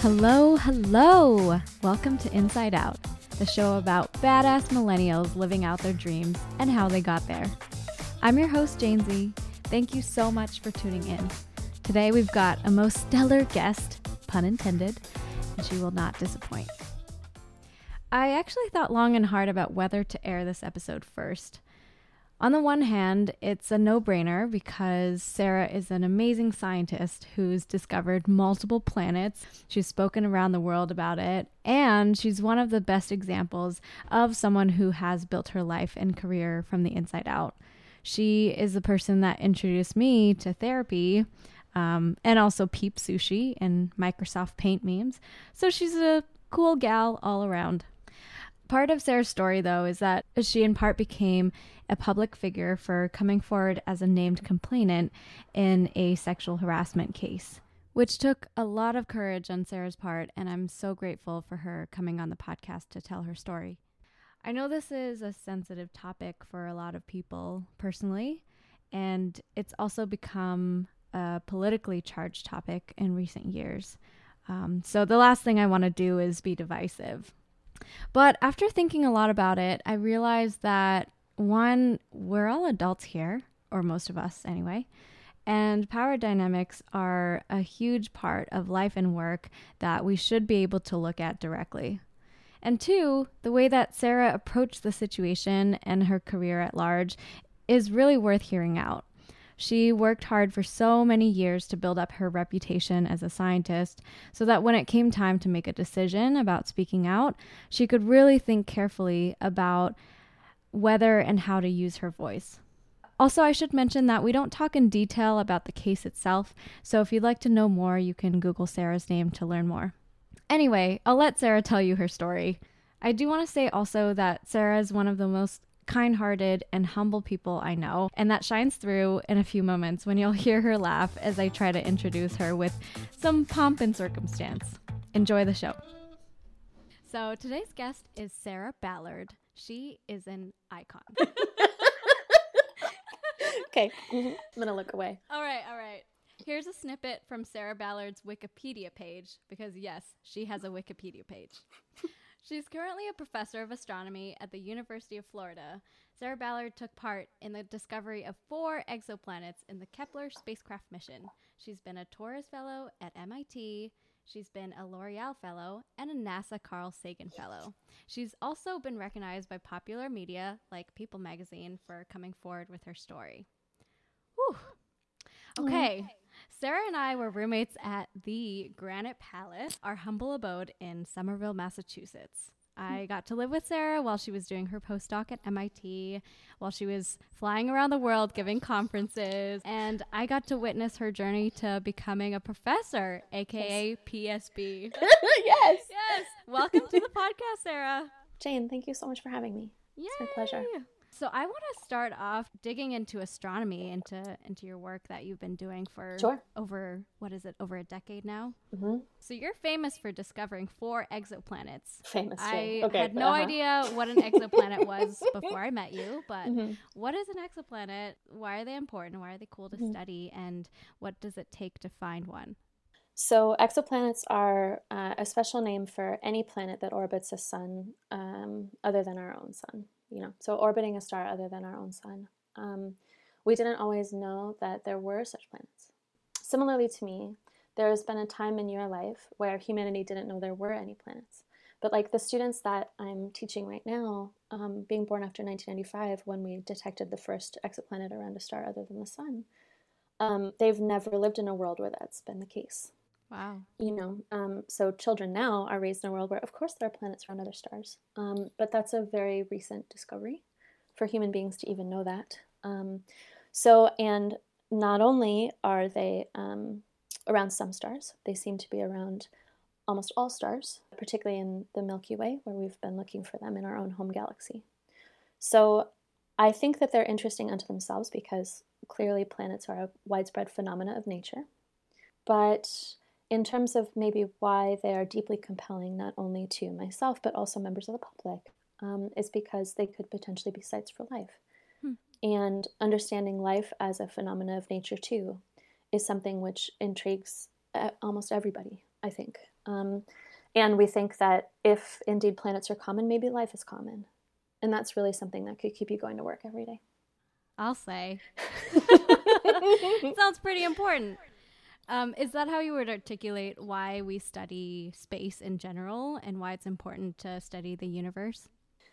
Hello, hello! Welcome to Inside Out, the show about badass millennials living out their dreams and how they got there. I'm your host, Jane Z. Thank you so much for tuning in. Today we've got a most stellar guest, pun intended, and she will not disappoint. I actually thought long and hard about whether to air this episode first. On the one hand, it's a no brainer because Sarah is an amazing scientist who's discovered multiple planets. She's spoken around the world about it, and she's one of the best examples of someone who has built her life and career from the inside out. She is the person that introduced me to therapy um, and also Peep Sushi and Microsoft Paint memes. So she's a cool gal all around. Part of Sarah's story, though, is that she in part became a public figure for coming forward as a named complainant in a sexual harassment case, which took a lot of courage on Sarah's part, and I'm so grateful for her coming on the podcast to tell her story. I know this is a sensitive topic for a lot of people personally, and it's also become a politically charged topic in recent years. Um, so the last thing I want to do is be divisive. But after thinking a lot about it, I realized that one, we're all adults here, or most of us anyway, and power dynamics are a huge part of life and work that we should be able to look at directly. And two, the way that Sarah approached the situation and her career at large is really worth hearing out. She worked hard for so many years to build up her reputation as a scientist so that when it came time to make a decision about speaking out, she could really think carefully about whether and how to use her voice. Also, I should mention that we don't talk in detail about the case itself, so if you'd like to know more, you can Google Sarah's name to learn more. Anyway, I'll let Sarah tell you her story. I do want to say also that Sarah is one of the most kind hearted, and humble people I know. And that shines through in a few moments when you'll hear her laugh as I try to introduce her with some pomp and circumstance. Enjoy the show. So today's guest is Sarah Ballard. She is an icon. okay, mm-hmm. I'm gonna look away. All right, all right. Here's a snippet from Sarah Ballard's Wikipedia page because, yes, she has a Wikipedia page. She's currently a professor of astronomy at the University of Florida. Sarah Ballard took part in the discovery of four exoplanets in the Kepler spacecraft mission. She's been a Torres Fellow at MIT. She's been a L'Oreal Fellow and a NASA Carl Sagan Fellow. She's also been recognized by popular media like People magazine for coming forward with her story. Whew. Okay. Sarah and I were roommates at the Granite Palace, our humble abode in Somerville, Massachusetts. I got to live with Sarah while she was doing her postdoc at MIT, while she was flying around the world giving conferences, and I got to witness her journey to becoming a professor, aka PSB. yes. Yes. Welcome to the podcast, Sarah. Jane, thank you so much for having me. Yay. It's my pleasure. So I want to start off digging into astronomy, into into your work that you've been doing for sure. over what is it, over a decade now? Mm-hmm. So you're famous for discovering four exoplanets. Famous. I okay, had no uh-huh. idea what an exoplanet was before I met you, but Mhm. what is an exoplanet? Why are they important? Why are they cool to Mhm. study? And what does it take to find one? So exoplanets are uh, a special name for any planet that orbits a sun um, other than our own sun. You know, so orbiting a star other than our own sun. Um, we didn't always know that there were such planets. Similarly to me, there has been a time in your life where humanity didn't know there were any planets. But like the students that I'm teaching right now, um, being born after 1995, when we detected the first exoplanet around a star other than the sun, um, they've never lived in a world where that's been the case Wow. you know um, so children now are raised in a world where of course there are planets around other stars um, but that's a very recent discovery for human beings to even know that um, so and not only are they um, around some stars they seem to be around almost all stars particularly in the milky way where we've been looking for them in our own home galaxy so i think that they're interesting unto themselves because clearly planets are a widespread phenomena of nature but in terms of maybe why they are deeply compelling not only to myself but also members of the public um, is because they could potentially be sites for life Hmm. and understanding life as a phenomena of nature too is something which intrigues uh, almost everybody i think Um, and we think that if indeed planets are common, maybe life is common. And that's really something that could keep you going to work every day. I'll say. Sounds pretty important. Um, is that how you would articulate why we study space in general and why it's important to study the universe?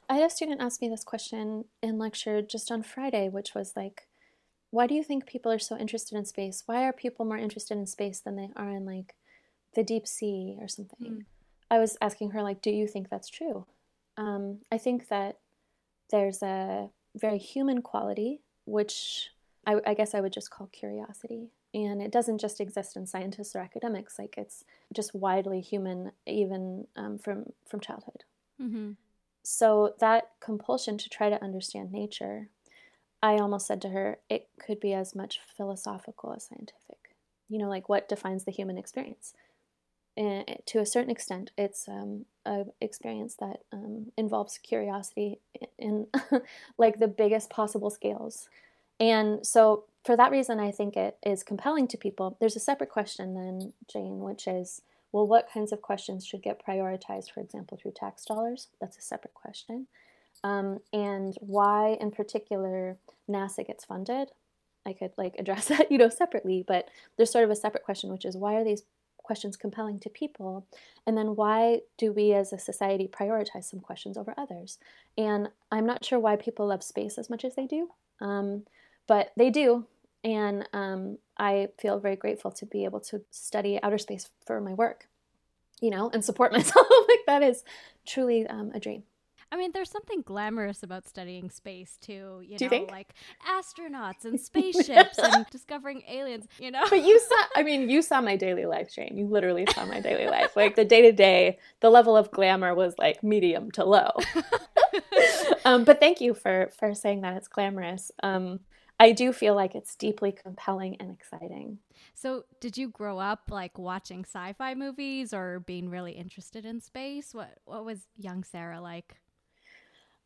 I had a student ask me this question in lecture just on Friday, which was like, why do you think people are so interested in space? Why are people more interested in space than they are in like the deep sea or something? Mm. I was asking her, like, do you think that's true? Um, I think that there's a very human quality, which I, I guess I would just call curiosity and it doesn't just exist in scientists or academics like it's just widely human even um, from from childhood. Mm-hmm. so that compulsion to try to understand nature i almost said to her it could be as much philosophical as scientific. You know like what defines the human experience? And to a certain extent it's um, an experience that um, involves curiosity in, in like the biggest possible scales. And so for that reason, I think it is compelling to people. There's a separate question then, Jane, which is well, what kinds of questions should get prioritized, for example, through tax dollars? That's a separate question. Um, and why, in particular, NASA gets funded. I could like address that, you know, separately, but there's sort of a separate question, which is why are these questions compelling to people? And then why do we as a society prioritize some questions over others? And I'm not sure why people love space as much as they do, um, but they do. And um, I feel very grateful to be able to study outer space for my work, you know, and support myself. like that is truly um, a dream. I mean, there's something glamorous about studying space too. You Do know, you like astronauts and spaceships and discovering aliens. You know, but you saw. I mean, you saw my daily life, Jane. You literally saw my daily life. Like the day to day, the level of glamour was like medium to low. um, but thank you for for saying that it's glamorous. Um, I do feel like it's deeply compelling and exciting. So, did you grow up like watching sci-fi movies or being really interested in space? What what was young Sarah like?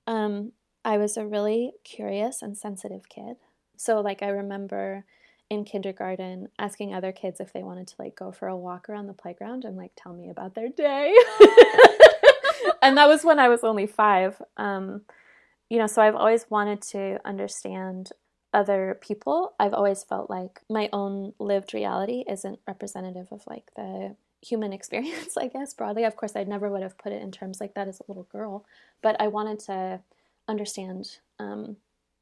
Um, I was a really curious and sensitive kid. So, like I remember in kindergarten asking other kids if they wanted to like go for a walk around the playground and like tell me about their day. and that was when I was only 5. Um, you know, so I've always wanted to understand other people, I've always felt like my own lived reality isn't representative of like the human experience, I guess, broadly. Of course, I never would have put it in terms like that as a little girl, but I wanted to understand um,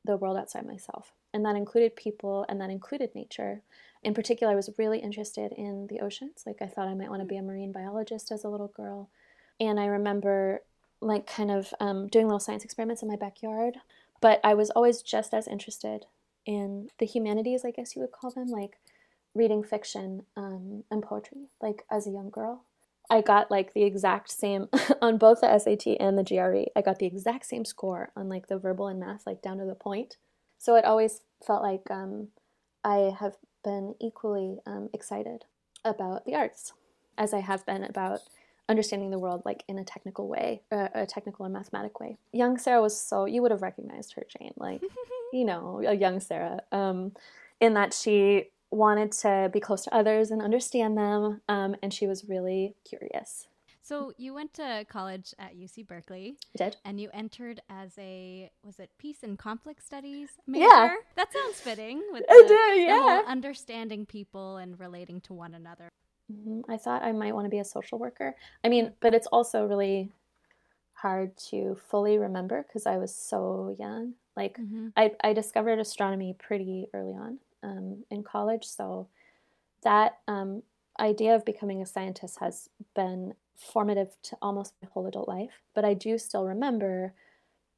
the world outside myself. And that included people and that included nature. In particular, I was really interested in the oceans. Like, I thought I might want to be a marine biologist as a little girl. And I remember, like, kind of um, doing little science experiments in my backyard. But I was always just as interested in the humanities, I guess you would call them, like reading fiction um, and poetry, like as a young girl. I got like the exact same on both the SAT and the GRE. I got the exact same score on like the verbal and math, like down to the point. So it always felt like um, I have been equally um, excited about the arts as I have been about understanding the world like in a technical way, uh, a technical and mathematic way. Young Sarah was so you would have recognized her, Jane, like you know, a young Sarah, um, in that she wanted to be close to others and understand them, um, and she was really curious. So you went to college at UC Berkeley. I did. And you entered as a was it peace and conflict studies major? Yeah. That sounds fitting with the, did, yeah. understanding people and relating to one another. Mm-hmm. I thought I might want to be a social worker. I mean, but it's also really hard to fully remember because I was so young. Like, mm-hmm. I, I discovered astronomy pretty early on um, in college. So, that um, idea of becoming a scientist has been formative to almost my whole adult life. But I do still remember,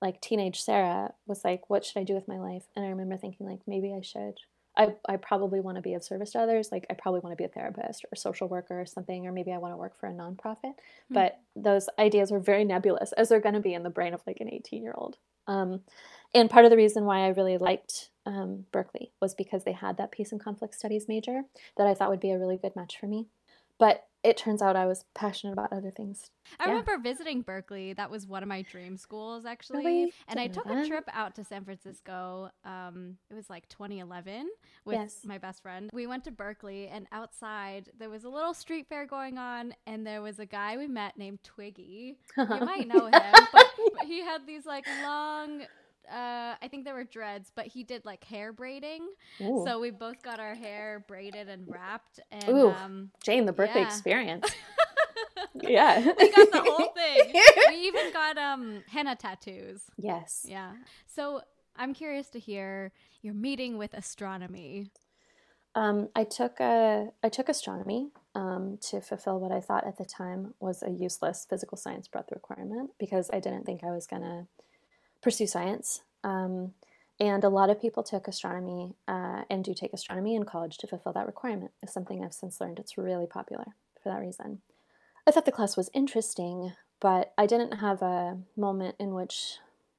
like, teenage Sarah was like, What should I do with my life? And I remember thinking, like, maybe I should I, I probably want to be of service to others. Like I probably want to be a therapist or a social worker or something, or maybe I want to work for a nonprofit. Mm-hmm. But those ideas were very nebulous, as they're going to be in the brain of like an 18 year old. Um, and part of the reason why I really liked um, Berkeley was because they had that peace and conflict studies major that I thought would be a really good match for me. But it turns out I was passionate about other things. I yeah. remember visiting Berkeley. That was one of my dream schools, actually. Really? And I took a trip out to San Francisco. Um, it was like 2011 with yes. my best friend. We went to Berkeley, and outside there was a little street fair going on, and there was a guy we met named Twiggy. you might know him, but, but he had these like long uh, I think there were dreads, but he did like hair braiding. Ooh. So we both got our hair braided and wrapped. And Ooh, um, Jane, the birthday yeah. experience. yeah, we got the whole thing. we even got um henna tattoos. Yes. Yeah. So I'm curious to hear your meeting with astronomy. Um, I took a I took astronomy um, to fulfill what I thought at the time was a useless physical science breadth requirement because I didn't think I was gonna pursue science. Um, and a lot of people took astronomy uh, and do take astronomy in college to fulfill that requirement. It's something I've since learned it's really popular for that reason. I thought the class was interesting, but I didn't have a moment in which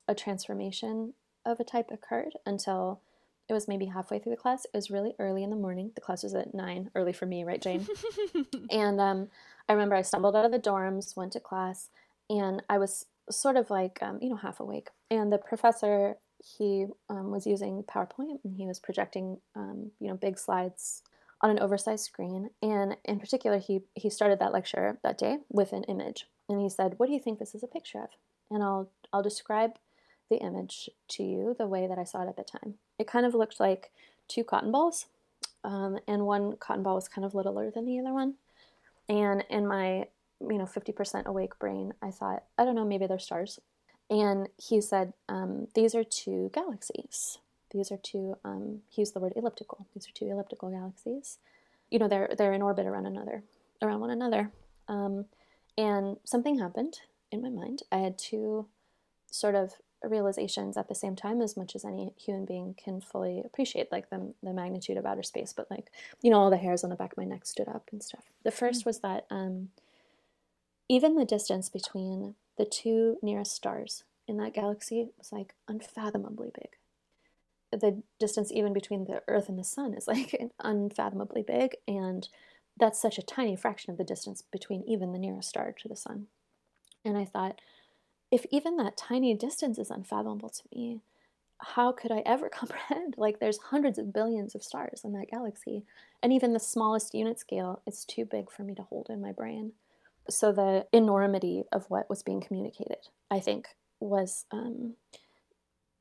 a transformation of a type occurred until it was maybe halfway through the class. It was really early in the morning. The class was at nine, early for me, right, Jane? and um, I remember I stumbled out of the dorms, went to class, and I was sort of like um, you know half awake. And the professor he um, was using powerpoint and he was projecting um, you know big slides on an oversized screen. And in particular he he started that lecture that day with an image. And he said what do you think this is a picture of? And i'll i'll describe the image to you the way that i saw it at the time. It kind of looked like two cotton balls um, and one cotton ball was kind of littler than the other one. And in my you know 50% awake brain i thought i don't know maybe they're stars. And he said um, these are two galaxies. These are two um, he used the word elliptical. These are two elliptical galaxies. You know they're they're in orbit around another around one another. Um, and something happened in my mind. I had two sort of realizations at the same time as much as any human being can fully appreciate like the, the magnitude of outer space but like you know all the hairs on the back of my neck stood up and stuff. The first mm. was that um, even the distance between the two nearest stars in that galaxy was like unfathomably big. The distance even between the Earth and the Sun is like unfathomably big, and that's such a tiny fraction of the distance between even the nearest star to the Sun. And I thought, if even that tiny distance is unfathomable to me, how could I ever comprehend? Like, there's hundreds of billions of stars in that galaxy, and even the smallest unit scale is too big for me to hold in my brain. So the enormity of what was being communicated, I think, was um,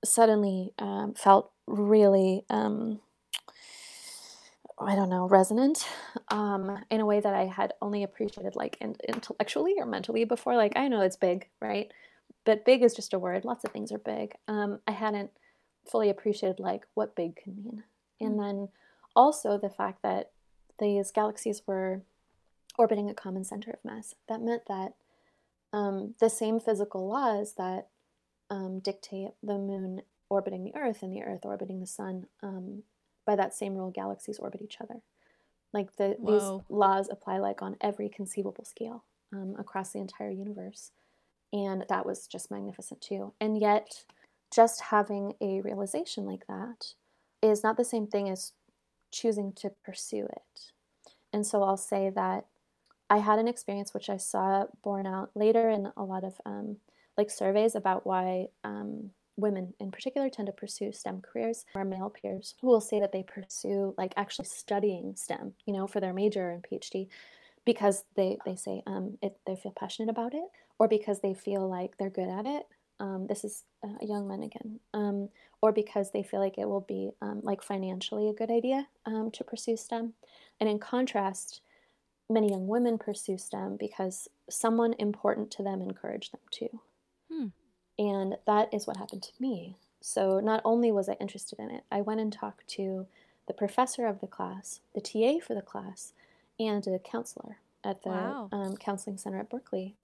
suddenly um, felt really, um, I don't know, resonant um, in a way that I had only appreciated like in- intellectually or mentally before. Like, I know it's big, right? But big is just a word. Lots of things are big. Um, I hadn't fully appreciated like what big can mean. And mm. then also the fact that these galaxies were orbiting a common center of mass. That meant that um, the same physical laws that um, dictate the moon orbiting the Earth and the Earth orbiting the sun, um, by that same rule, galaxies orbit each other. Like the, these laws apply like on every conceivable scale um, across the entire universe, and that was just magnificent too. And yet, just having a realization like that is not the same thing as choosing to pursue it. And so I'll say that I had an experience which I saw borne out later in a lot of um, like surveys about why um, women in particular tend to pursue STEM careers. Our male peers who will say that they pursue like actually studying STEM, you know, for their major and PhD because they, they say um, it, they feel passionate about it or because they feel like they're good at it. Um, this is uh, young men again, um, or because they feel like it will be um, like financially a good idea to pursue STEM. And in contrast, many young women pursue STEM because someone important to them encouraged them to. Hmm. And that is what happened to me. So not only was I interested in it, I went and talked to the professor of the class, the TA for the class, and a counselor at the wow. um, counseling center at Berkeley.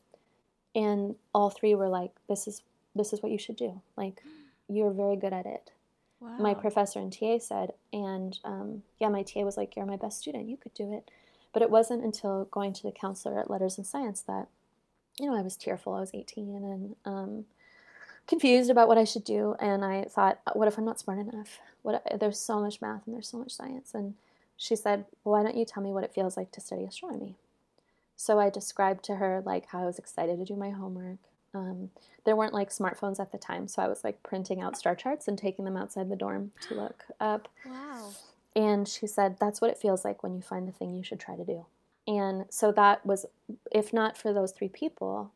And all three were like, "This is this is what you should do. Like, you're very good at it." Wow. My professor and TA said, and um, yeah, my TA was like, "You're my best student. You could do it." But it wasn't until going to the counselor at Letters and Science that, you know, I was tearful. I was 18 and um, confused about what I should do. And I thought, what if I'm not smart enough? What there's so much math and there's so much science. And she said, well, why don't you tell me what it feels like to study astronomy? So I described to her like how I was excited to do my homework. Um, there weren't like smartphones at the time, so I was like printing out star charts and taking them outside the dorm to look up. Wow. And she said, That's what it feels like when you find the thing you should try to do. And so that was, if not for those three people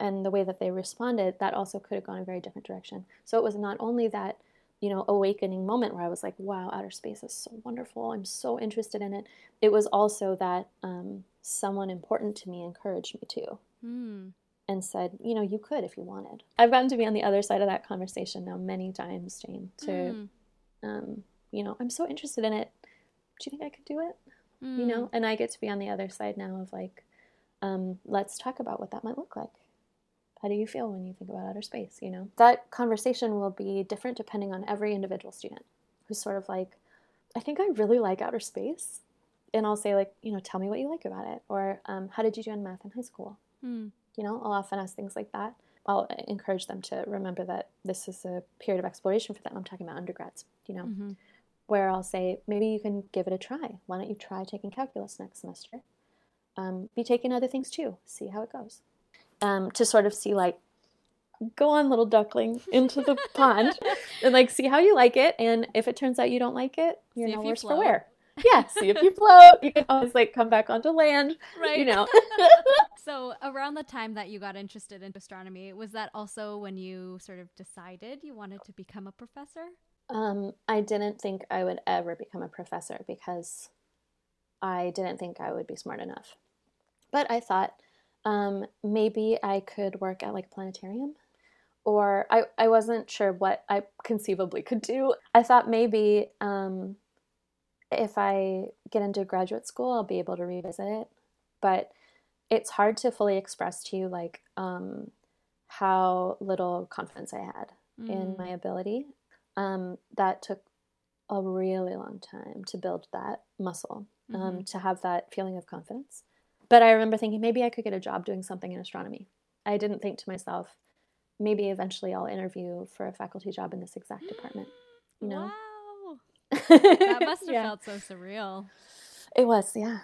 and the way that they responded, that also could have gone a very different direction. So it was not only that, you know, awakening moment where I was like, wow, outer space is so wonderful. I'm so interested in it. It was also that um, someone important to me encouraged me to. Hmm. And said, you know, you could if you wanted. I've gotten to be on the other side of that conversation now many times, Jane. To, Mm. um, you know, I'm so interested in it. Do you think I could do it? Mm. you know and i get to be on the other side now of like um, let's talk about what that might look like how do you feel when you think about outer space you know that conversation will be different depending on every individual student who's sort of like i think i really like outer space and i'll say like you know tell me what you like about it or um, how did you do in math in high school Mm. you know i'll often ask things like that i'll encourage them to remember that this is a period of exploration for them i'm talking about undergrads you know Mhm. Where I'll say, maybe you can give it a try. Why don't you try taking calculus next semester? Um, be taking other things too. See how it goes. Um, to sort of see, like, go on, little duckling, into the pond and, like, see how you like it. And if it turns out you don't like it, you're See no you worse for float. wear. Yeah, see if you float. You can always, like, come back onto land, Right. you know. So, around the time that you got interested in astronomy, was that also when you sort of decided you wanted to become a professor? Um, I didn't think I would ever become a professor because I didn't think I would be smart enough. But I thought um, maybe I could work at like a planetarium, or I, I wasn't sure what I conceivably could do. I thought maybe um, if I get into graduate school, I'll be able to revisit it. But it's hard to fully express to you like um, how little confidence I had in Mm. my ability. Um, that took a really long time to build that muscle, um, to have that feeling of confidence. But I remember thinking maybe I could get a job doing something in astronomy. I didn't think to myself, maybe eventually I'll interview for a faculty job in this exact department. You know, Wow. That must have Yeah. felt so surreal. It was, yeah.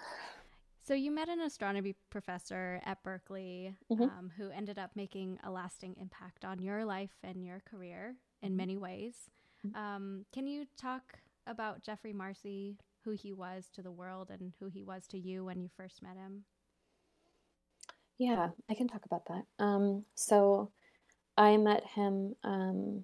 So, you met an astronomy professor at Berkeley Mhm. um, who ended up making a lasting impact on your life and your career in many ways. Um, can you talk about Geoffrey Marcy, who he was to the world and who he was to you when you first met him? Yeah, I can talk about that. Um, so I met him um,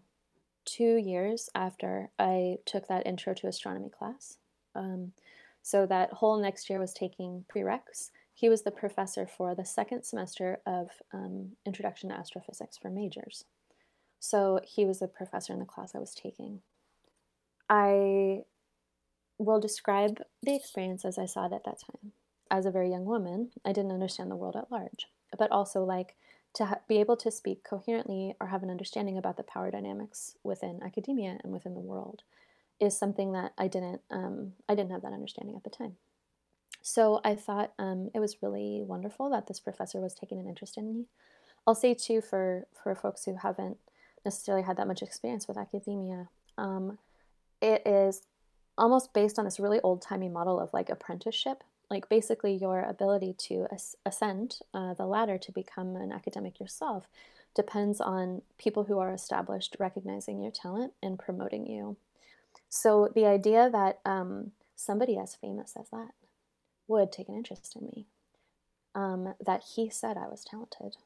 two years after I took that intro to astronomy class. Um, so that whole next year was taking prereqs. He was the professor for the second semester of um, Introduction to Astrophysics for majors. So he was a professor in the class I was taking. I will describe the experience as I saw it at that time as a very young woman, I didn't understand the world at large, but also like to ha- be able to speak coherently or have an understanding about the power dynamics within academia and within the world is something that I didn't um, I didn't have that understanding at the time. So I thought um, it was really wonderful that this professor was taking an interest in me. I'll say too for for folks who haven't necessarily had that much experience with academia, um, it is almost based on this really old timey model of like apprenticeship. Like basically your ability to as- ascend uh, the ladder to become an academic yourself depends on people who are established recognizing your talent and promoting you. So the idea that um, somebody as famous as that would take an interest in me um, that he said i was talented.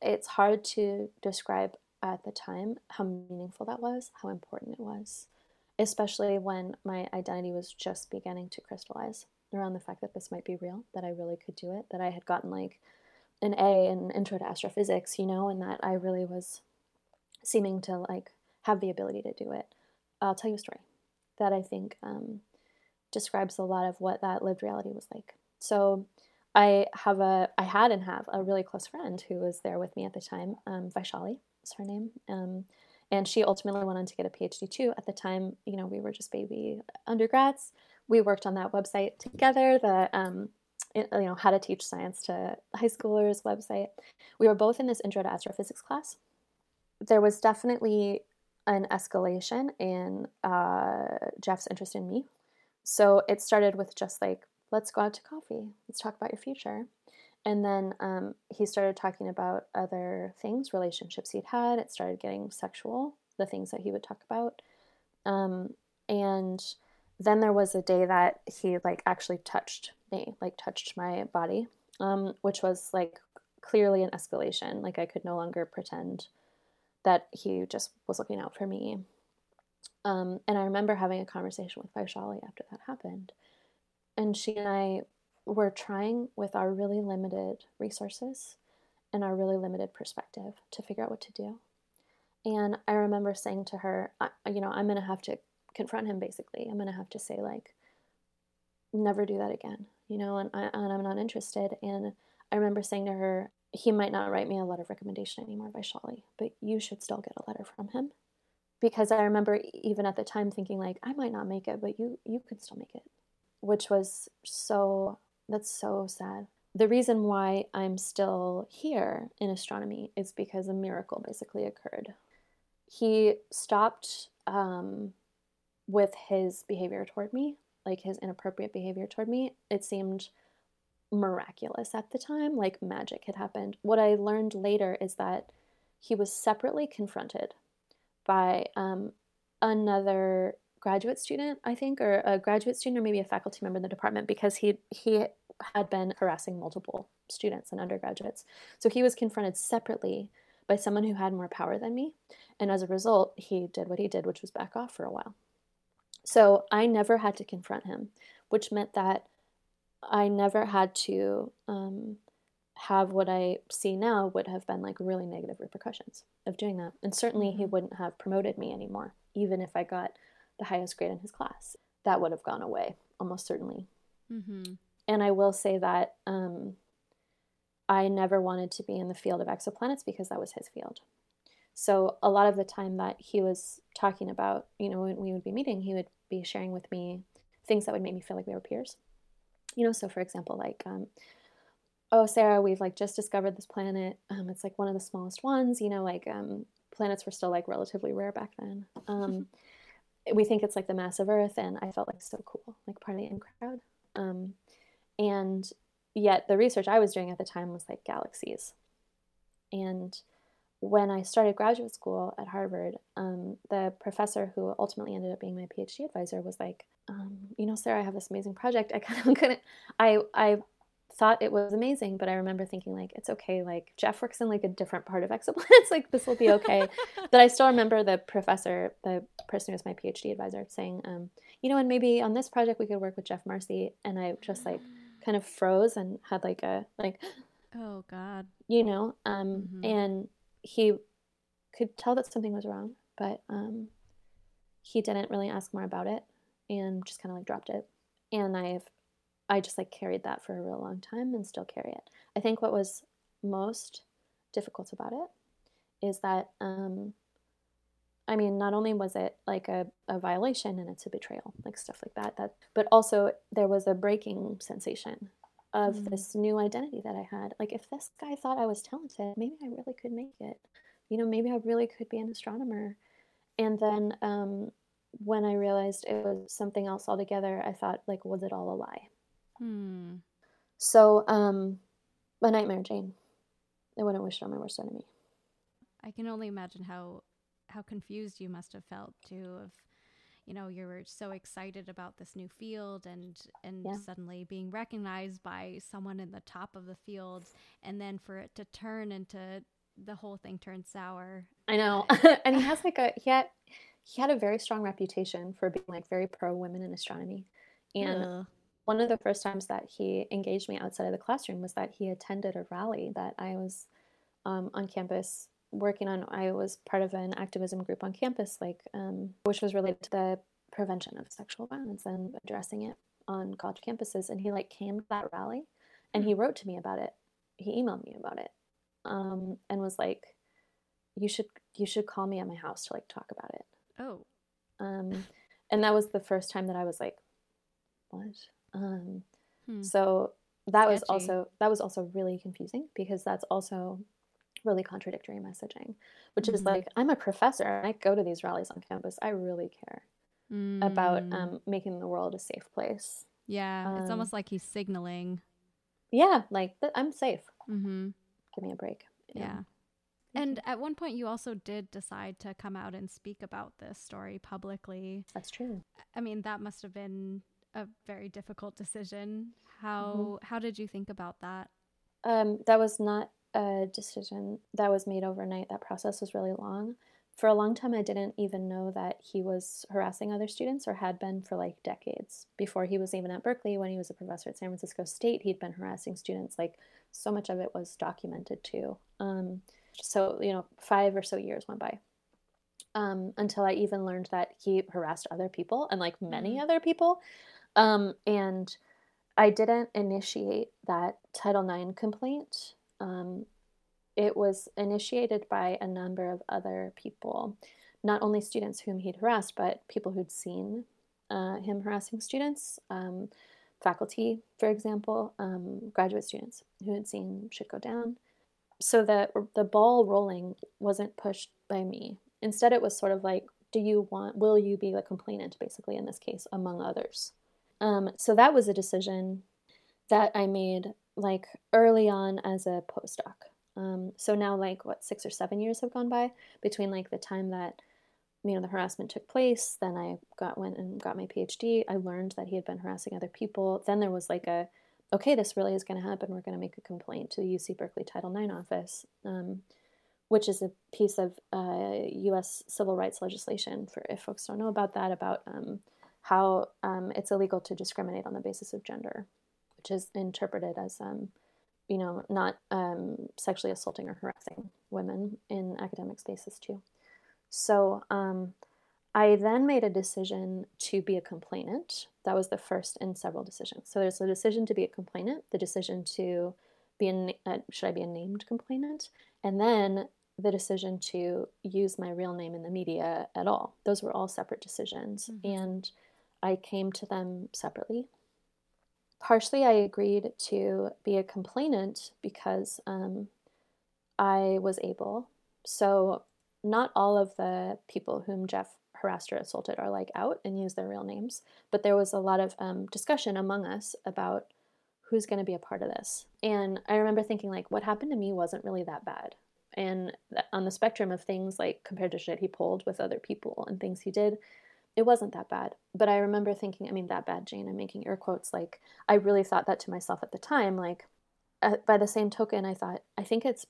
It's hard to describe at the time how meaningful that was how important it was especially when my identity was just beginning to crystallize around the fact that this might be real, that I really could do it, that I had gotten like an A in Intro to Astrophysics, you know, and that I really was seeming to like have the ability to do it. I'll tell you a story that I think um, describes a lot of what that lived reality was like. So I have a, I had and have a really close friend who was there with me at the time. Um, Vaishali is her name. Um, and she ultimately went on to get a PhD too. At the time, you know, we were just baby undergrads. We worked on that website together, the um, you know how to teach science to high schoolers website. We were both in this intro to astrophysics class. There was definitely an escalation in uh, Jeff's interest in me. So it started with just like, let's go out to coffee, let's talk about your future. And then um, he started talking about other things, relationships he'd had. It started getting sexual, the things that he would talk about. Um, and then there was a day that he like actually touched me, like touched my body, um, which was like clearly an escalation. Like I could no longer pretend that he just was looking out for me. Um, and I remember having a conversation with Vaishali after that happened. And she and I we're trying with our really limited resources and our really limited perspective to figure out what to do. And I remember saying to her, you know, I'm going to have to confront him basically. I'm going to have to say, like, never do that again, you know, and, I, and I'm not interested. And I remember saying to her, he might not write me a letter of recommendation anymore Vaishali, but you should still get a letter from him. Because I remember even at the time thinking, like, I might not make it, but you, you could still make it, which was so that's so sad. The reason why I'm still here in astronomy is because a miracle basically occurred. He stopped um, with his behavior toward me, like his inappropriate behavior toward me. It seemed miraculous at the time, like magic had happened. What I learned later is that he was separately confronted by um, another graduate student, I think, or a graduate student, or maybe a faculty member in the department, because he he had been harassing multiple students and undergraduates. So he was confronted separately by someone who had more power than me, and as a result, he did what he did, which was back off for a while. So I never had to confront him, which meant that I never had to um, have what I see now would have been like really negative repercussions of doing that. And certainly he mm-hmm. wouldn't have promoted me anymore, even if I got the highest grade in his class. That would have gone away, almost certainly. Mm-hmm. And I will say that um, I never wanted to be in the field of exoplanets because that was his field. So a lot of the time that he was talking about, you know, when we would be meeting, he would be sharing with me things that would make me feel like we were peers. You know, so for example, like, um, oh, Sarah, we've like just discovered this planet. Um, it's like one of the smallest ones. You know, like um, planets were still like relatively rare back then. We think it's like the mass of Earth, and I felt like so cool, like part of the in crowd. Um, and yet, the research I was doing at the time was like galaxies. And when I started graduate school at Harvard, um, the professor who ultimately ended up being my PhD advisor was like, um, "You know, Sarah, I have this amazing project. I kind of couldn't. I I thought it was amazing, but I remember thinking like it's okay. Like Jeff works in like a different part of exoplanets. like this will be okay. but I still remember the professor, the person who was my PhD advisor, saying, um, you know, and maybe on this project we could work with Geoff Marcy. And I just like kind of froze and had like a like, oh God, you know, um, mm-hmm. and he could tell that something was wrong, but um, he didn't really ask more about it and just kind of like dropped it. And I've I just like carried that for a real long time and still carry it. I think what was most difficult about it is that, um, I mean, not only was it like a, a violation and it's a betrayal, like stuff like that, that, but also there was a breaking sensation of mm. this new identity that I had. Like, if this guy thought I was talented, maybe I really could make it. You know, maybe I really could be an astronomer. And then um, when I realized it was something else altogether, I thought, like, was it all a lie? Hmm. So, um, a nightmare, Jane. I wouldn't wish it on my worst enemy. I can only imagine how how confused you must have felt too of you know you were so excited about this new field and and yeah. suddenly being recognized by someone in the top of the field and then for it to turn into the whole thing turned sour i know and he has like a he had he had a very strong reputation for being like very pro women in astronomy and Ugh one of the first times that he engaged me outside of the classroom was that he attended a rally that I was um, on campus working on. I was part of an activism group on campus, like um, which was related to the prevention of sexual violence and addressing it on college campuses. And he like came to that rally, and he wrote to me about it. He emailed me about it, um, and was like, "You should you should call me at my house to like talk about it." Oh. Um, and that was the first time that I was like, "What?" Um, hmm. So that Sketchy. was also that was also really confusing because that's also really contradictory messaging, which mm-hmm. is like I'm a professor. and I go to these rallies on campus. I really care mm. about um, making the world a safe place. Yeah, um, it's almost like he's signaling. yeah, like I'm safe. Mm-hmm. Give me a break. Yeah. And at one point, you also did decide to come out and speak about this story publicly. That's true. I mean, that must have been a very difficult decision. How Mm-hmm. how did you think about that? Um, that was not a decision that was made overnight. That process was really long. For a long time, I didn't even know that he was harassing other students or had been for like decades. Before he was even at Berkeley, when he was a professor at San Francisco State, he'd been harassing students. Like so much of it was documented too. Um, so, you know, five or so years went by um, until I even learned that he harassed other people and like many Mhm. other people. Um, and I didn't initiate that Title IX complaint. Um, it was initiated by a number of other people, not only students whom he'd harassed, but people who'd seen uh, him harassing students, um, faculty, for example, um, graduate students who had seen shit go down. So the the ball rolling wasn't pushed by me. Instead, it was sort of like, do you want? Will you be a complainant, basically, in this case, among others? Um, so that was a decision that I made like early on as a postdoc. Um, so now, like, what, six or seven years have gone by between like the time that you know the harassment took place. Then I got went and got my PhD. I learned that he had been harassing other people. Then there was like a, okay, this really is going to happen. We're going to make a complaint to the UC Berkeley Title IX office, um, which is a piece of uh, U.S. civil rights legislation. For if folks don't know about that, about um, how um, it's illegal to discriminate on the basis of gender, which is interpreted as, um, you know, not um, sexually assaulting or harassing women in academic spaces too. So um, I then made a decision to be a complainant. That was the first in several decisions. So there's a decision to be a complainant, the decision to be a uh, should I be a named complainant, and then the decision to use my real name in the media at all. Those were all separate decisions, Mhm. and I came to them separately. Partially, I agreed to be a complainant because um, I was able. So, not all of the people whom Jeff harassed or assaulted are like out and use their real names, but there was a lot of um, discussion among us about who's going to be a part of this. And I remember thinking, like, what happened to me wasn't really that bad. And on the spectrum of things, like compared to shit he pulled with other people and things he did, it wasn't that bad. But I remember thinking, I mean, that bad, Jane, I'm making air quotes. Like, I really thought that to myself at the time. Like, uh, by the same token, I thought, I think it's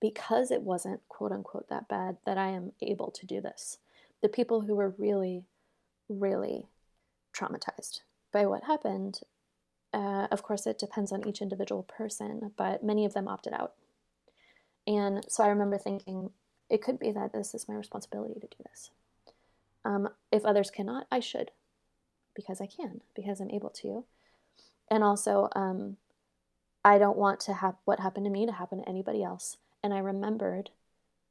because it wasn't quote unquote that bad that I am able to do this. The people who were really, really traumatized by what happened, uh, of course, it depends on each individual person, but many of them opted out. And so I remember thinking, it could be that this is my responsibility to do this. Um, if others cannot, I should, because I can, because I'm able to. And also, um, I don't want to have what happened to me to happen to anybody else. And I remembered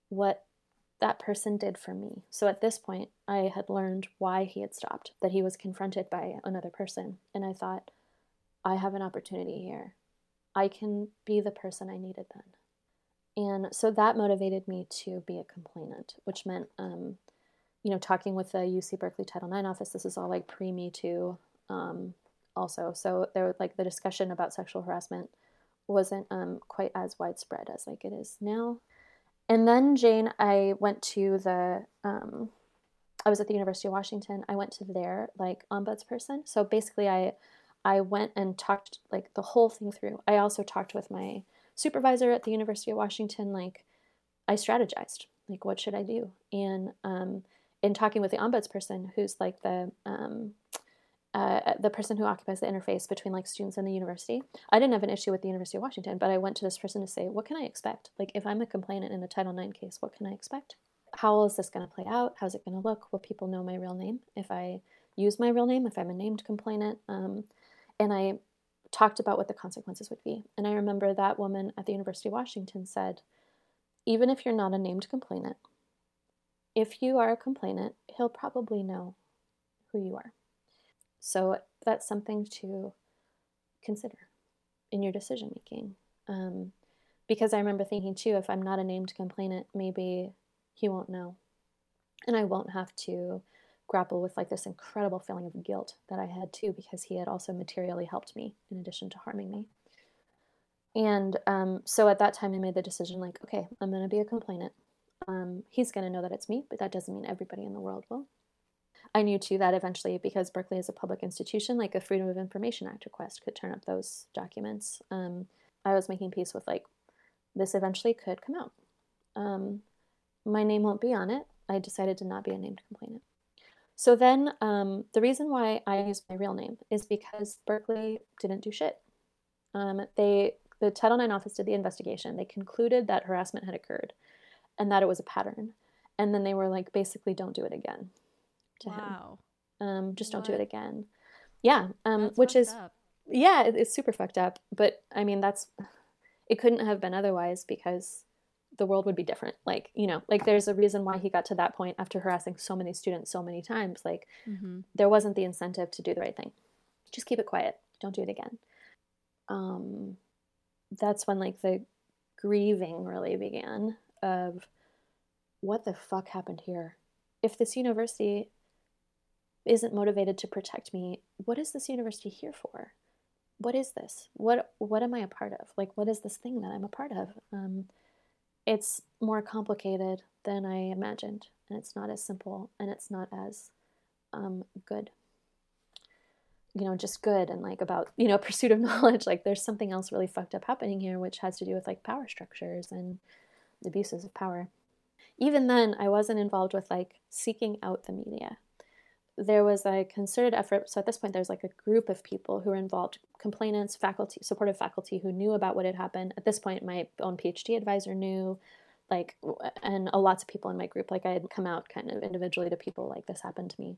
what that person did for me. So at this point, I had learned why he had stopped, that he was confronted by another person. And I thought, I have an opportunity here. I can be the person I needed then. And so that motivated me to be a complainant, which meant, um, you know, talking with the UC Berkeley Title IX office. This is all like pre Me Too, um, also. So there, was like the discussion about sexual harassment wasn't um, quite as widespread as like it is now. And then Jane, I went to the. Um, I was at the University of Washington. I went to their like ombudsperson. So basically, I I went and talked like the whole thing through. I also talked with my supervisor at the University of Washington. Like I strategized, like what should I do? And um, in talking with the ombudsperson, who's like the um, uh, the person who occupies the interface between like students and the university. I didn't have an issue with the University of Washington, but I went to this person to say, what can I expect? Like if I'm a complainant in a Title IX case, what can I expect? How is this going to play out? How's it going to look? Will people know my real name if I use my real name? If I'm a named complainant? Um, and I talked about what the consequences would be. And I remember that woman at the University of Washington said, even if you're not a named complainant, if you are a complainant, he'll probably know who you are. So that's something to consider in your decision making. Um, because I remember thinking too, if I'm not a named complainant, maybe he won't know. And I won't have to grapple with like this incredible feeling of guilt that I had too, because he had also materially helped me in addition to harming me. and um, so at that time, I made the decision like, okay, I'm going to be a complainant. Um, he's going to know that it's me, but that doesn't mean everybody in the world will. I knew too that eventually, because Berkeley is a public institution, like a Freedom of Information Act request could turn up those documents. Um, I was making peace with like, this eventually could come out. Um, my name won't be on it. I decided to not be a named complainant. So then, um, the reason why I used my real name is because Berkeley didn't do shit. Um, they the Title IX office did the investigation. They concluded that harassment had occurred, and that it was a pattern. And then they were like, basically, don't do it again. To wow. him, um, just don't do it again. Yeah, um, which is up. yeah, it, it's super fucked up. But I mean, that's it couldn't have been otherwise because the world would be different. Like, you know, like there's a reason why he got to that point after harassing so many students so many times. Like, mm-hmm. there wasn't the incentive to do the right thing. Just keep it quiet. Don't do it again. Um, that's when like the grieving really began of what the fuck happened here. If this university isn't motivated to protect me, what is this university here for? What is this? What what am I a part of? Like, what is this thing that I'm a part of? Um, it's more complicated than I imagined, and it's not as simple, and it's not as um, good. You know, just good and like about you know pursuit of knowledge. Like, there's something else really fucked up happening here, which has to do with like power structures and abuses of power. Even then, I wasn't involved with like seeking out the media there was a concerted effort. So at this point, there's like a group of people who were involved complainants, faculty, supportive faculty who knew about what had happened. At this point, my own PhD advisor knew, like, and lots of people in my group. Like, I had come out kind of individually to people like this happened to me.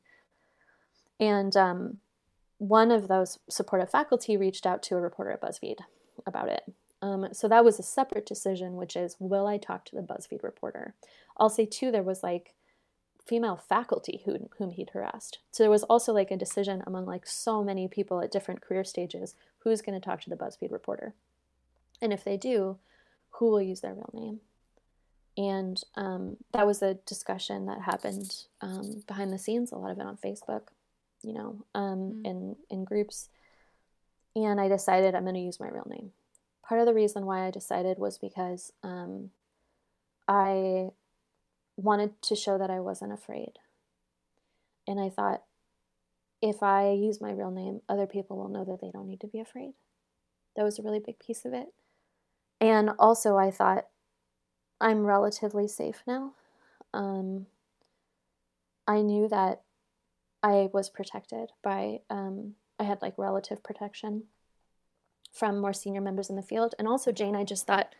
And um, one of those supportive faculty reached out to a reporter at BuzzFeed about it. Um, so that was a separate decision, which is, will I talk to the BuzzFeed reporter? I'll say, too, there was like female faculty who, whom he'd harassed. So there was also like a decision among like so many people at different career stages who's going to talk to the BuzzFeed reporter. And if they do, who will use their real name? And um, that was a discussion that happened um, behind the scenes, a lot of it on Facebook, you know, um, mm-hmm. in, in groups. And I decided I'm going to use my real name. Part of the reason why I decided was because um, I wanted to show that I wasn't afraid. And I thought, if I use my real name, other people will know that they don't need to be afraid. That was a really big piece of it. And also, I thought, I'm relatively safe now. Um, I knew that I was protected by, um, I had like relative protection from more senior members in the field. And also, Jane, I just thought,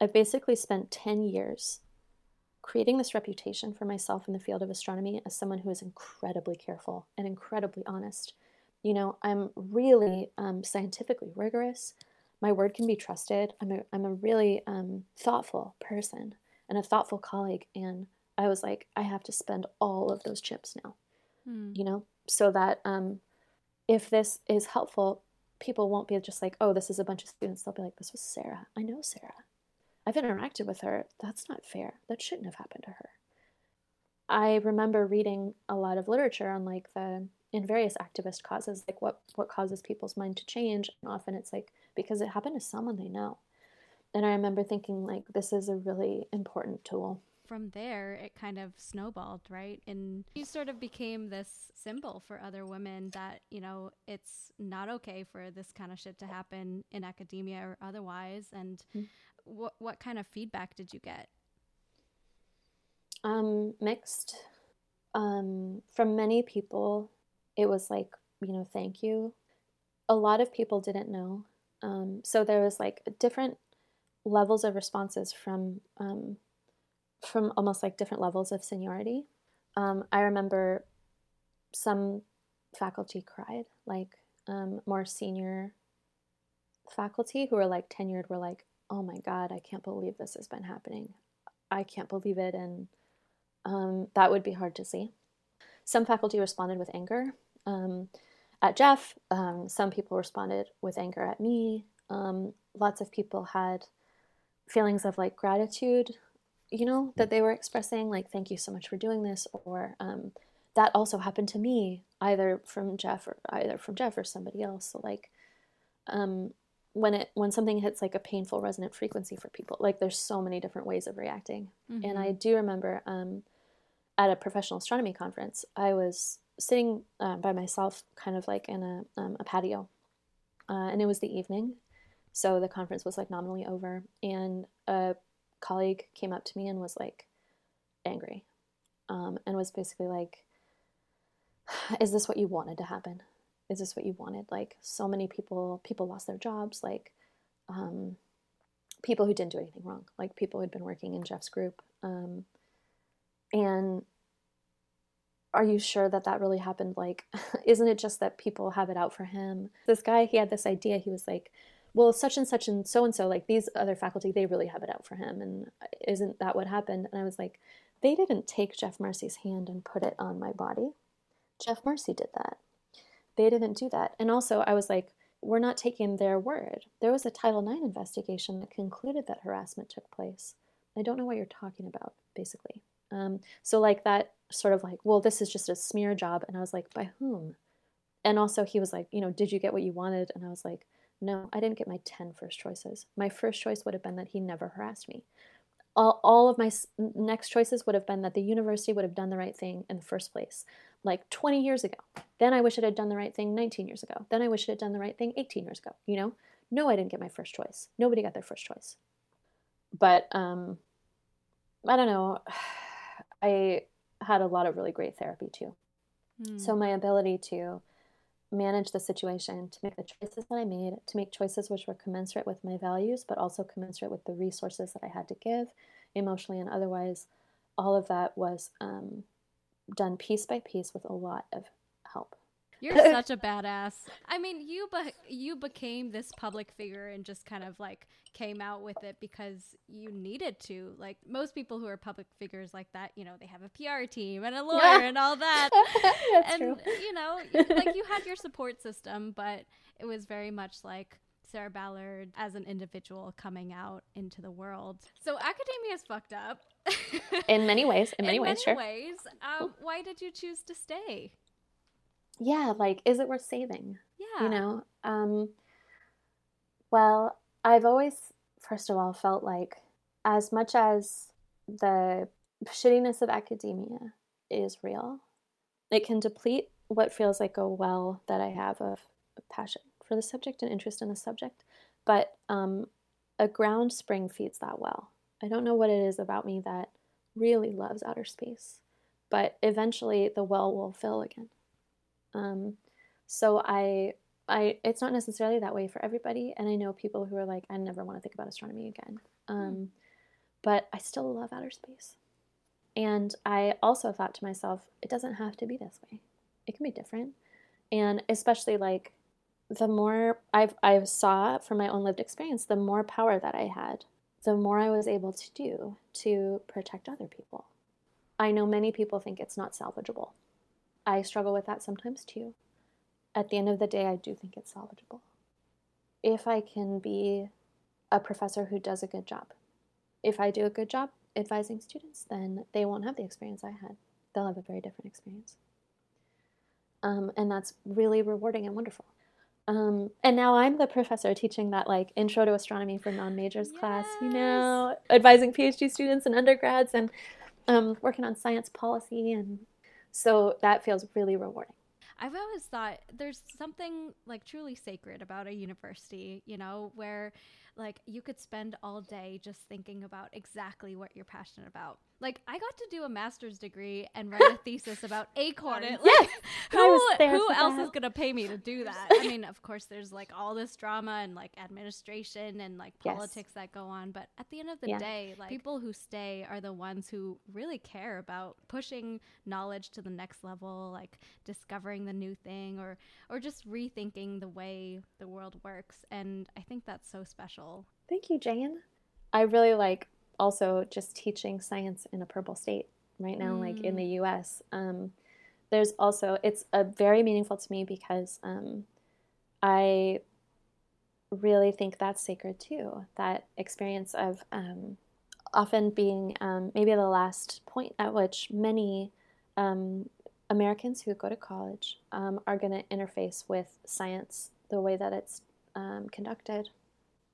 I've basically spent 10 years creating this reputation for myself in the field of astronomy as someone who is incredibly careful and incredibly honest. You know, I'm really um, scientifically rigorous. My word can be trusted. I'm a, I'm a really um, thoughtful person and a thoughtful colleague. And I was like, I have to spend all of those chips now, hmm. you know, so that um, if this is helpful, people won't be just like, oh, this is a bunch of students. They'll be like, this was Sarah. I know Sarah. I've interacted with her. That's not fair. That shouldn't have happened to her. I remember reading a lot of literature on like the in various activist causes, like what what causes people's mind to change. And often it's like because it happened to someone they know. And I remember thinking like this is a really important tool. From there, it kind of snowballed, right? And you sort of became this symbol for other women that, you know, it's not okay for this kind of shit to happen in academia or otherwise. And mm-hmm what what kind of feedback did you get? Um, mixed. Um, from many people, it was like, you know, thank you. A lot of people didn't know. Um, so there was like different levels of responses from um, from almost like different levels of seniority. Um, I remember some faculty cried, like um, more senior faculty who were like tenured were like, oh my God, I can't believe this has been happening. I can't believe it. And um, that would be hard to see. Some faculty responded with anger um, at Geoff. Um, some people responded with anger at me. Um, lots of people had feelings of like gratitude, you know, that they were expressing, like, thank you so much for doing this, or um, that also happened to me, either from Geoff or either from Geoff or somebody else. So, like, um, when it when something hits like a painful resonant frequency for people like there's so many different ways of reacting mm-hmm. and i do remember um, at a professional astronomy conference i was sitting uh, by myself kind of like in a, um, a patio uh, and it was the evening so the conference was like nominally over and a colleague came up to me and was like angry um, and was basically like is this what you wanted to happen? Is this what you wanted? Like so many people people lost their jobs like um, people who didn't do anything wrong like people who'd been working in Geoff's group um, and are you sure that that really happened? Like isn't it just that people have it out for him? This guy he had this idea he was like well such and such and so and so like these other faculty they really have it out for him and isn't that what happened and i was like they didn't take Geoff Marcy's hand and put it on my body Geoff Marcy did that they didn't do that. And also, I was like, we're not taking their word. There was a Title IX investigation that concluded that harassment took place. I don't know what you're talking about, basically. Um, so, like that sort of like, well, this is just a smear job. And I was like, by whom? And also, he was like, you know, did you get what you wanted? And I was like, no, I didn't get my 10 first choices. My first choice would have been that he never harassed me. All, all of my next choices would have been that the university would have done the right thing in the first place like 20 years ago. Then I wish it had done the right thing 19 years ago. Then I wish it had done the right thing 18 years ago. You know, no, I didn't get my first choice. Nobody got their first choice. But um, I don't know. I had a lot of really great therapy too. Mm. So my ability to manage the situation, to make the choices that I made, to make choices which were commensurate with my values, but also commensurate with the resources that I had to give, emotionally and otherwise, all of that was um, done piece by piece with a lot of. You're such a badass. I mean, you be- you became this public figure and just kind of like came out with it because you needed to. Like most people who are public figures like that, you know, they have a PR team and a lawyer yeah. and all that. and true. you know, like you had your support system, but it was very much like Sarah Ballard as an individual coming out into the world. So academia is fucked up. in many ways. In many in ways, many sure. ways. Um, why did you choose to stay? Yeah, like, is it worth saving? Yeah. You know? Um, well, I've always, first of all, felt like as much as the shittiness of academia is real, it can deplete what feels like a well that I have of passion for the subject and interest in the subject, but um, a ground spring feeds that well. I don't know what it is about me that really loves outer space, but eventually the well will fill again. Um, so I, I, it's not necessarily that way for everybody, and I know people who are like, I never want to think about astronomy again. Hmm. Um, but I still love outer space, and I also thought to myself, it doesn't have to be this way. It can be different, and especially like the more I've I've saw from my own lived experience, the more power that I had, the more I was able to do to protect other people. I know many people think it's not salvageable. I struggle with that sometimes too. At the end of the day, I do think it's salvageable. If I can be a professor who does a good job, if I do a good job advising students, then they won't have the experience I had. They'll have a very different experience. Um, and that's really rewarding and wonderful. Um, and now I'm the professor teaching that like intro to astronomy for non-majors yes. class, you know, advising PhD students and undergrads and um, working on science policy. And so that feels really rewarding. I've always thought there's something like truly sacred about a university, you know, where like you could spend all day just thinking about exactly what you're passionate about. Like I got to do a master's degree and write a thesis about acorns. Like, yes, who who else that. is gonna pay me to do that? I mean, of course, there's like all this drama and like administration and like politics yes. that go on, but at the end of the yeah. day, like people who stay are the ones who really care about pushing knowledge to the next level, like discovering the new thing or or just rethinking the way the world works. And I think that's so special. Thank you, Jane. I really like also just teaching science in a purple state right now, mm. like in the mm. US. Um, there's also, it's a very meaningful to me because um, I really think that's sacred too. That experience of um, often being um, maybe the last point at which many um, Americans who go to college um, are going to interface with science the way that it's conducted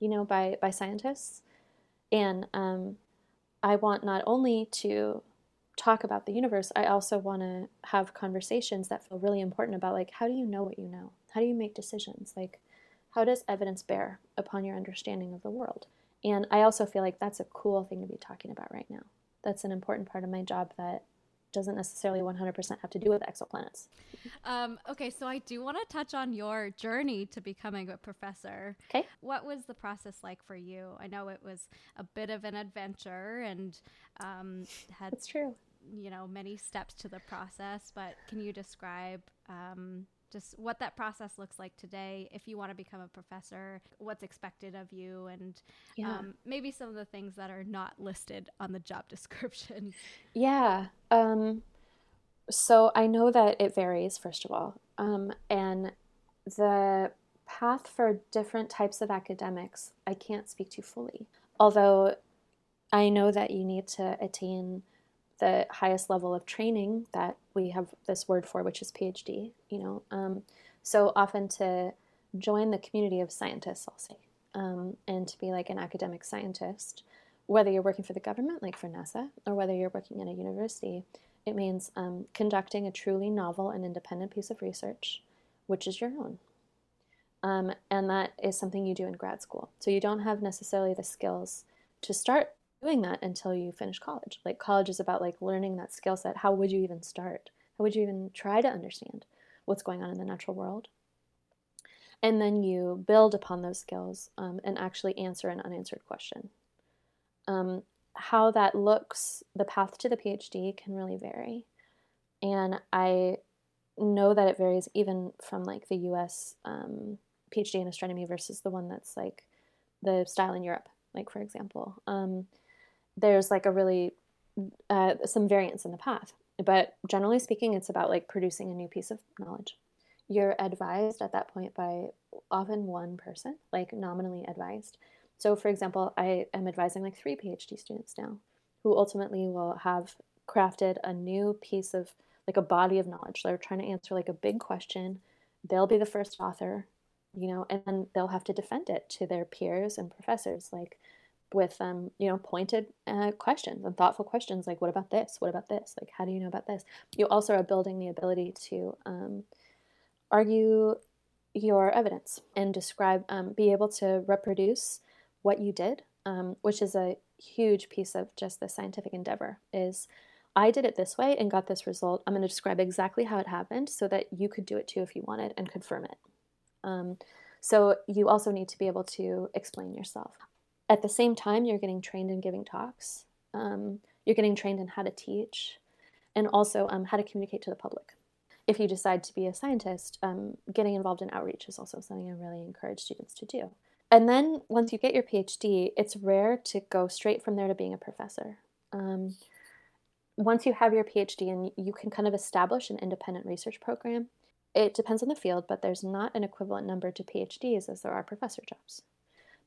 you know, by by scientists, and um, I want not only to talk about the universe, I also want to have conversations that feel really important about like how do you know what you know? How do you make decisions? Like how does evidence bear upon your understanding of the world? And I also feel like that's a cool thing to be talking about right now. That's an important part of my job that doesn't necessarily 100% have to do with exoplanets. Um, okay, so I do want to touch on your journey to becoming a professor. Okay. What was the process like for you? I know it was a bit of an adventure and um, had. That's true. You know, many steps to the process, but can you describe um, just what that process looks like today if you want to become a professor, what's expected of you, and yeah. um, maybe some of the things that are not listed on the job description. Yeah. Um, so I know that it varies, first of all. Um, and the path for different types of academics, I can't speak to fully. Although I know that you need to attain the highest level of training that we have this word for, which is PhD. You know, um, so often to join the community of scientists, I'll say, um, and to be like an academic scientist, whether you're working for the government, like for NASA, or whether you're working in a university, it means um, conducting a truly novel and independent piece of research, which is your own. Um, and that is something you do in grad school. So you don't have necessarily the skills to start doing that until you finish college. Like college is about like learning that skill set. How would you even start? How would you even try to understand what's going on in the natural world? And then you build upon those skills um, and actually answer an unanswered question. Um, how that looks, the path to the PhD can really vary. And I know that it varies even from like the US um, PhD in astronomy versus the one that's like the style in Europe, like for example. Um, there's like a really uh, some variance in the path. But generally speaking, it's about like producing a new piece of knowledge. You're advised at that point by often one person, like nominally advised. So, for example, I am advising like three PhD students now who ultimately will have crafted a new piece of like a body of knowledge. They're trying to answer like a big question. They'll be the first author, you know, and they'll have to defend it to their peers and professors. Like, with um, you know pointed uh, questions and thoughtful questions like what about this? What about this? Like how do you know about this? You also are building the ability to um, argue your evidence and describe um, be able to reproduce what you did um, which is a huge piece of just the scientific endeavor is i did it this way and got this result. I'm going to describe exactly how it happened so that you could do it too if you wanted and confirm it. Um, so you also need to be able to explain yourself at the same time, you're getting trained in giving talks. Um, you're getting trained in how to teach and also um, how to communicate to the public. If you decide to be a scientist, um, getting involved in outreach is also something I really encourage students to do. And then once you get your PhD, it's rare to go straight from there to being a professor. Um, once you have your PhD and you can kind of establish an independent research program, it depends on the field, but there's not an equivalent number to PhDs as there are professor jobs.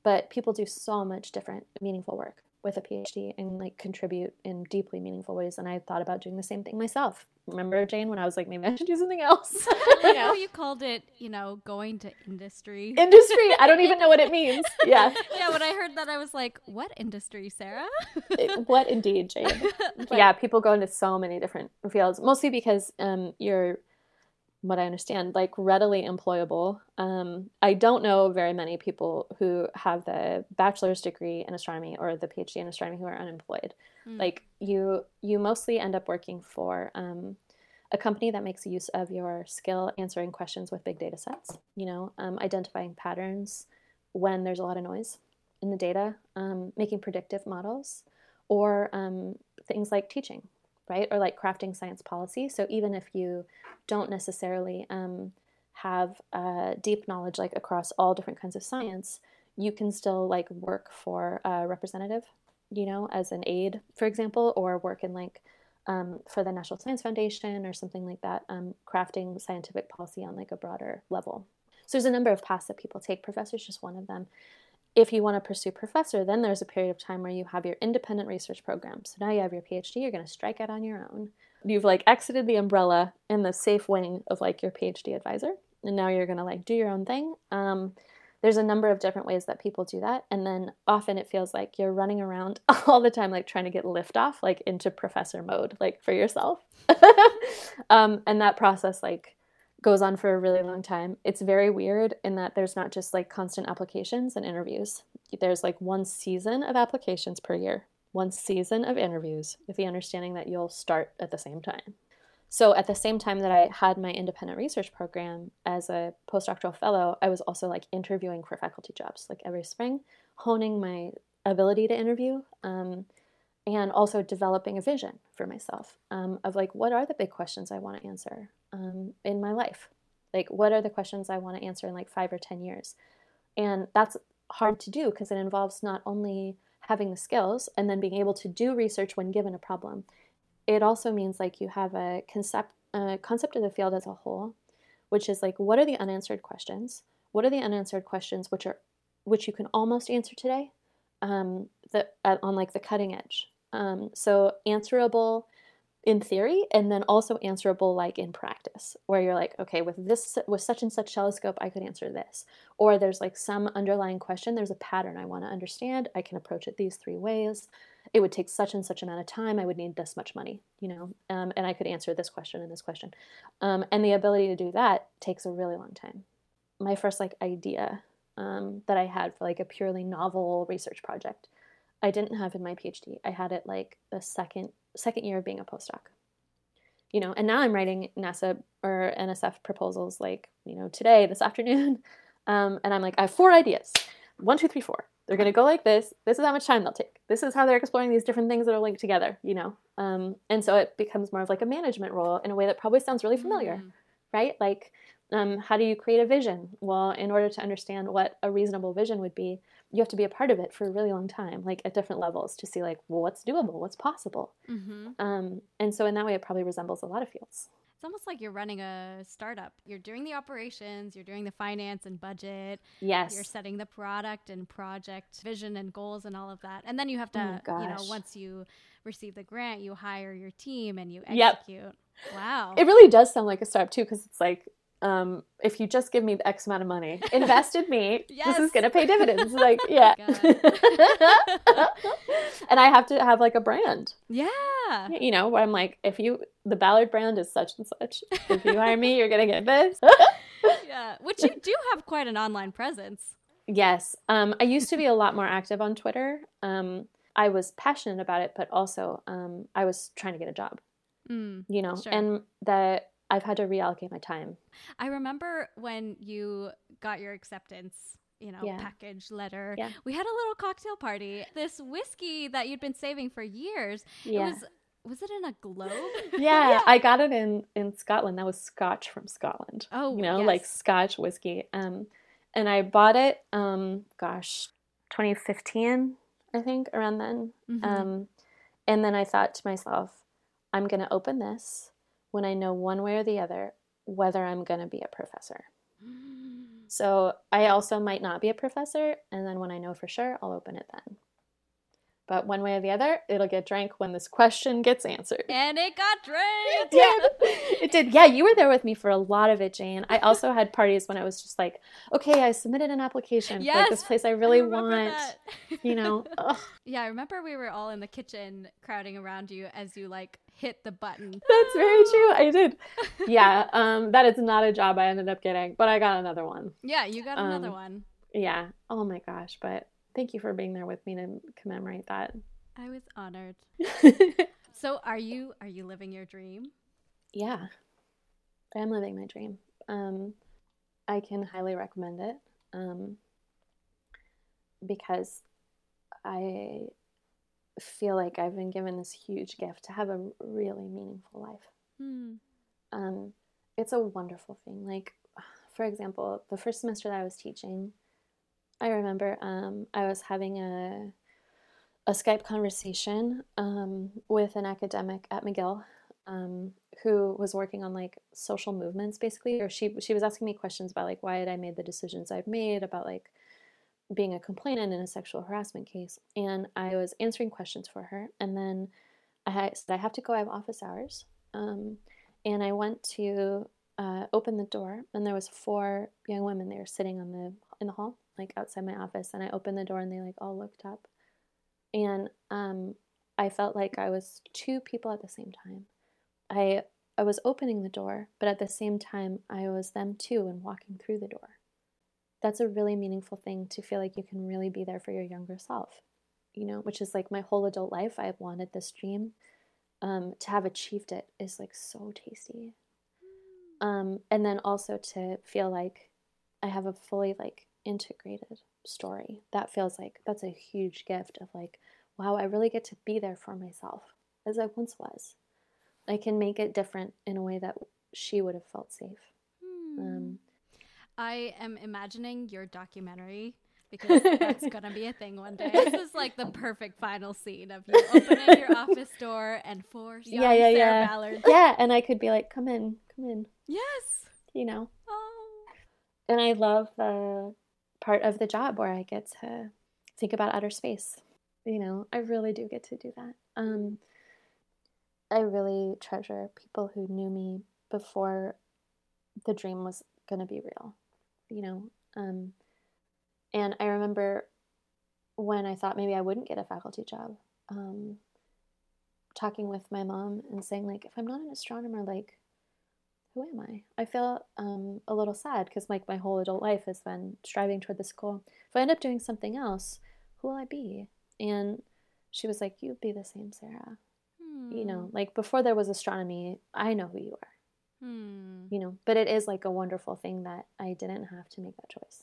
But people do so much different meaningful work with a PhD and like contribute in deeply meaningful ways. And I thought about doing the same thing myself. Remember, Jane, when I was like, maybe I should do something else? I know you called it, you know, going to industry. Industry. I don't even know what it means. Yeah. Yeah. When I heard that, I was like, what industry, Sarah? what indeed, Jane? yeah. People go into so many different fields, mostly because um, you're what I understand, like readily employable. Um, I don't know very many people who have the bachelor's degree in astronomy or the PhD in astronomy who are unemployed. Mm. Like you, you mostly end up working for um, a company that makes use of your skill answering questions with big data sets. You know, um, identifying patterns when there's a lot of noise in the data, um, making predictive models, or um, things like teaching right? Or like crafting science policy. So even if you don't necessarily um, have deep knowledge like across all different kinds of science, you can still like work for a representative, you know, as an aide, for example, or work in like um, for the National Science Foundation or something like that, um, crafting scientific policy on like a broader level. So there's a number of paths that people take. Professor's just one of them if you want to pursue professor, then there's a period of time where you have your independent research program. So now you have your PhD, you're going to strike out on your own. You've like exited the umbrella in the safe wing of like your PhD advisor, and now you're going to like do your own thing. Um, there's a number of different ways that people do that and then often it feels like you're running around all the time like trying to get lift off like into professor mode like for yourself um, and that process like goes on for a really long time. It's very weird in that there's not just like constant applications and interviews. There's like one season of applications per year one season of interviews with the understanding that you'll start at the same time. So at the same time that I had my independent research program as a postdoctoral fellow, I was also like interviewing for faculty jobs like every spring, honing my ability to interview, um, and also developing a vision for myself um, of like what are the big questions I want to answer um, in my life, like what are the questions I want to answer in like five or ten years, and that's hard to do because it involves not only having the skills and then being able to do research when given a problem it also means like you have a concept a concept of the field as a whole, which is like what are the unanswered questions? What are the unanswered questions which are which you can almost answer today, um, that on like the cutting edge. Um, so answerable in theory and then also answerable like in practice where you're like okay with this with such and such telescope i could answer this. Or there's like some underlying question there's a pattern i want to understand i can approach it these three ways it would take such and such amount of time i would need this much money you know um, and i could answer this question and this question. Um, and the ability to do that takes a really long time. My first like idea um, that i had for like a purely novel research project i didn't have in my phd i had it like the second second year of being a postdoc. You know and now i'm writing nasa or nsf proposals like you know today this afternoon. Um, and i'm like i have four ideas. One two three four. They're going to go like this. This is how much time they'll take. This is how they're exploring these different things that are linked together you know? Um, and so it becomes more of like a management role in a way that probably sounds really familiar mm. right? Like um, how do you create a vision? Well in order to understand what a reasonable vision would be you have to be a part of it for a really long time like at different levels to see like well, what's doable what's possible mm-hmm. um, and so in that way it probably resembles a lot of fields it's almost like you're running a startup. You're doing the operations, you're doing the finance and budget. Yes. You're setting the product and project vision and goals and all of that. And then you have to, oh you know, once you receive the grant, you hire your team and you execute. Yep. Wow. It really does sound like a startup too, because it's like um, if you just give me the X amount of money, invested me, yes. this is going to pay dividends. Like, oh yeah. and I have to have like a brand. Yeah. You know, where I'm like, if you, the Ballard brand is such and such. If you hire me, you're going to get this. yeah. Which you do have quite an online presence. Yes. Um, I used to be a lot more active on Twitter. Um, I was passionate about it, but also um, I was trying to get a job. Mm, you know, sure. and the I've had to reallocate my time. I remember when you got your acceptance you know, yeah. package letter. Yeah. We had a little cocktail party. This whiskey that you'd been saving for years. Yeah. It was was it in a globe? Yeah, yeah, I got it in in Scotland. That was Scotch from Scotland. Oh, you know, yes. like Scotch whiskey. Um, and I bought it. Um, gosh, 2015, I think, around then. Mm-hmm. Um, and then I thought to myself, I'm gonna open this when I know one way or the other whether I'm going to be a professor. So I also might not be a professor, and then when I know for sure, I'll open it then. But one way or the other, it'll get drank when this question gets answered. And it got drank. It did. it did. Yeah, you were there with me for a lot of it, Jane. I also had parties when I was just like, okay, I submitted an application yes, for like, this place I really I want. You know. Ugh. Yeah, I remember we were all in the kitchen crowding around you as you like hit the button. That's very true. I did. Yeah. Um, that is not a job I ended up getting, but I got another one. Yeah, you got another um, one. Yeah. Oh my gosh, but Thank you for being there with me to commemorate that. I was honored. so are you are you living your dream? Yeah. I am living my dream. Um, I can highly recommend it. Um, because I feel like I've been given this huge gift to have a really meaningful life. Hmm. Um, it's a wonderful thing. Like, for example, the first semester that I was teaching, I remember um, I was having a a Skype conversation um, with an academic at McGill um, who was working on like social movements, basically. Or she she was asking me questions about like why had I made the decisions I've made about like being a complainant in a sexual harassment case, and I was answering questions for her. And then I said I have to go. I have office hours, um, and I went to uh, open the door, and there was four young women there sitting on the in the hall like outside my office and I opened the door and they like all looked up. And um I felt like I was two people at the same time. I I was opening the door, but at the same time I was them too and walking through the door. That's a really meaningful thing to feel like you can really be there for your younger self. You know, which is like my whole adult life I've wanted this dream. Um, to have achieved it is like so tasty. Um, and then also to feel like I have a fully like integrated story. That feels like that's a huge gift of like, wow, I really get to be there for myself as I once was. I can make it different in a way that she would have felt safe. Hmm. Um, I am imagining your documentary because that's gonna be a thing one day. This is like the perfect final scene of you opening your office door and four young Yeah, yeah, Sarah yeah. Ballard. yeah, and I could be like, come in, come in, Yes. you know. Oh. And I love the part of the job where I get to think about outer space. You know, I really do get to do that. Um, I really treasure people who knew me before the dream was going to be real, you know. Um, and I remember when I thought maybe I wouldn't get a faculty job, um, talking with my mom and saying, like, if I'm not an astronomer, like, who am I? I feel um, a little sad because like my whole adult life has been striving toward this goal. If I end up doing something else, who will I be? And she was like, "You'd be the same, Sarah. You know, like before there was astronomy, I know who you are. Hmm. You know, but it is like a wonderful thing that I didn't have to make that choice.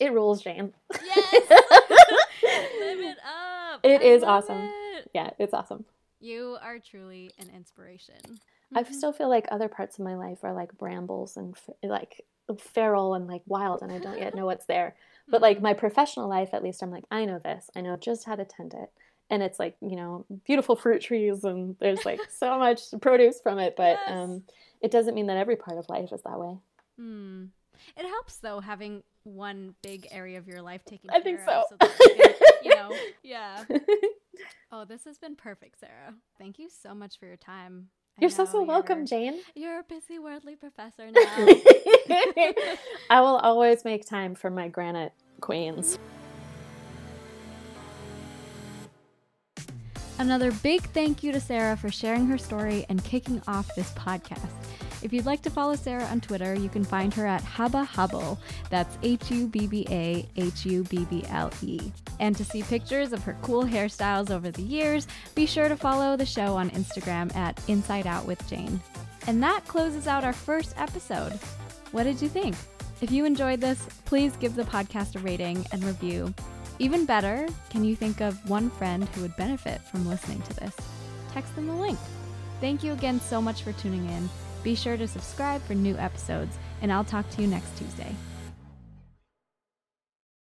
It rules, Jane. Yes. Live it up. It I is awesome. it. yeah, it's awesome. You are truly an inspiration. I Mhm. still feel like other parts of my life are like brambles and like feral and like wild, and I don't yet know what's there. But like Mhm. my professional life, at least, I'm like, I know this. I know just how to tend it. And it's like, you know, beautiful fruit trees and there's like so much produce from it. But Yes. um, it doesn't mean that every part of life is that way. Hmm. It helps though having one big area of your life taken I think care of so. you, can, you know, yeah. Oh, this has been perfect, Sarah. Thank you so much for your time. You're so, know so welcome, you're- Jane. You're a busy worldly professor now. I will always make time for my granite queens. Another big thank you to Sarah for sharing her story and kicking off this podcast. If you'd like to follow Sarah on Twitter, you can find her at Hubba Hubble. That's H U B B A H U B B L E. And to see pictures of her cool hairstyles over the years, be sure to follow the show on Instagram at Inside Out with Jane. And that closes out our first episode. What did you think? If you enjoyed this, please give the podcast a rating and review. Even better, can you think of one friend who would benefit from listening to this? Text them the link. Thank you again so much for tuning in. Be sure to subscribe for new episodes, and I'll talk to you next Tuesday.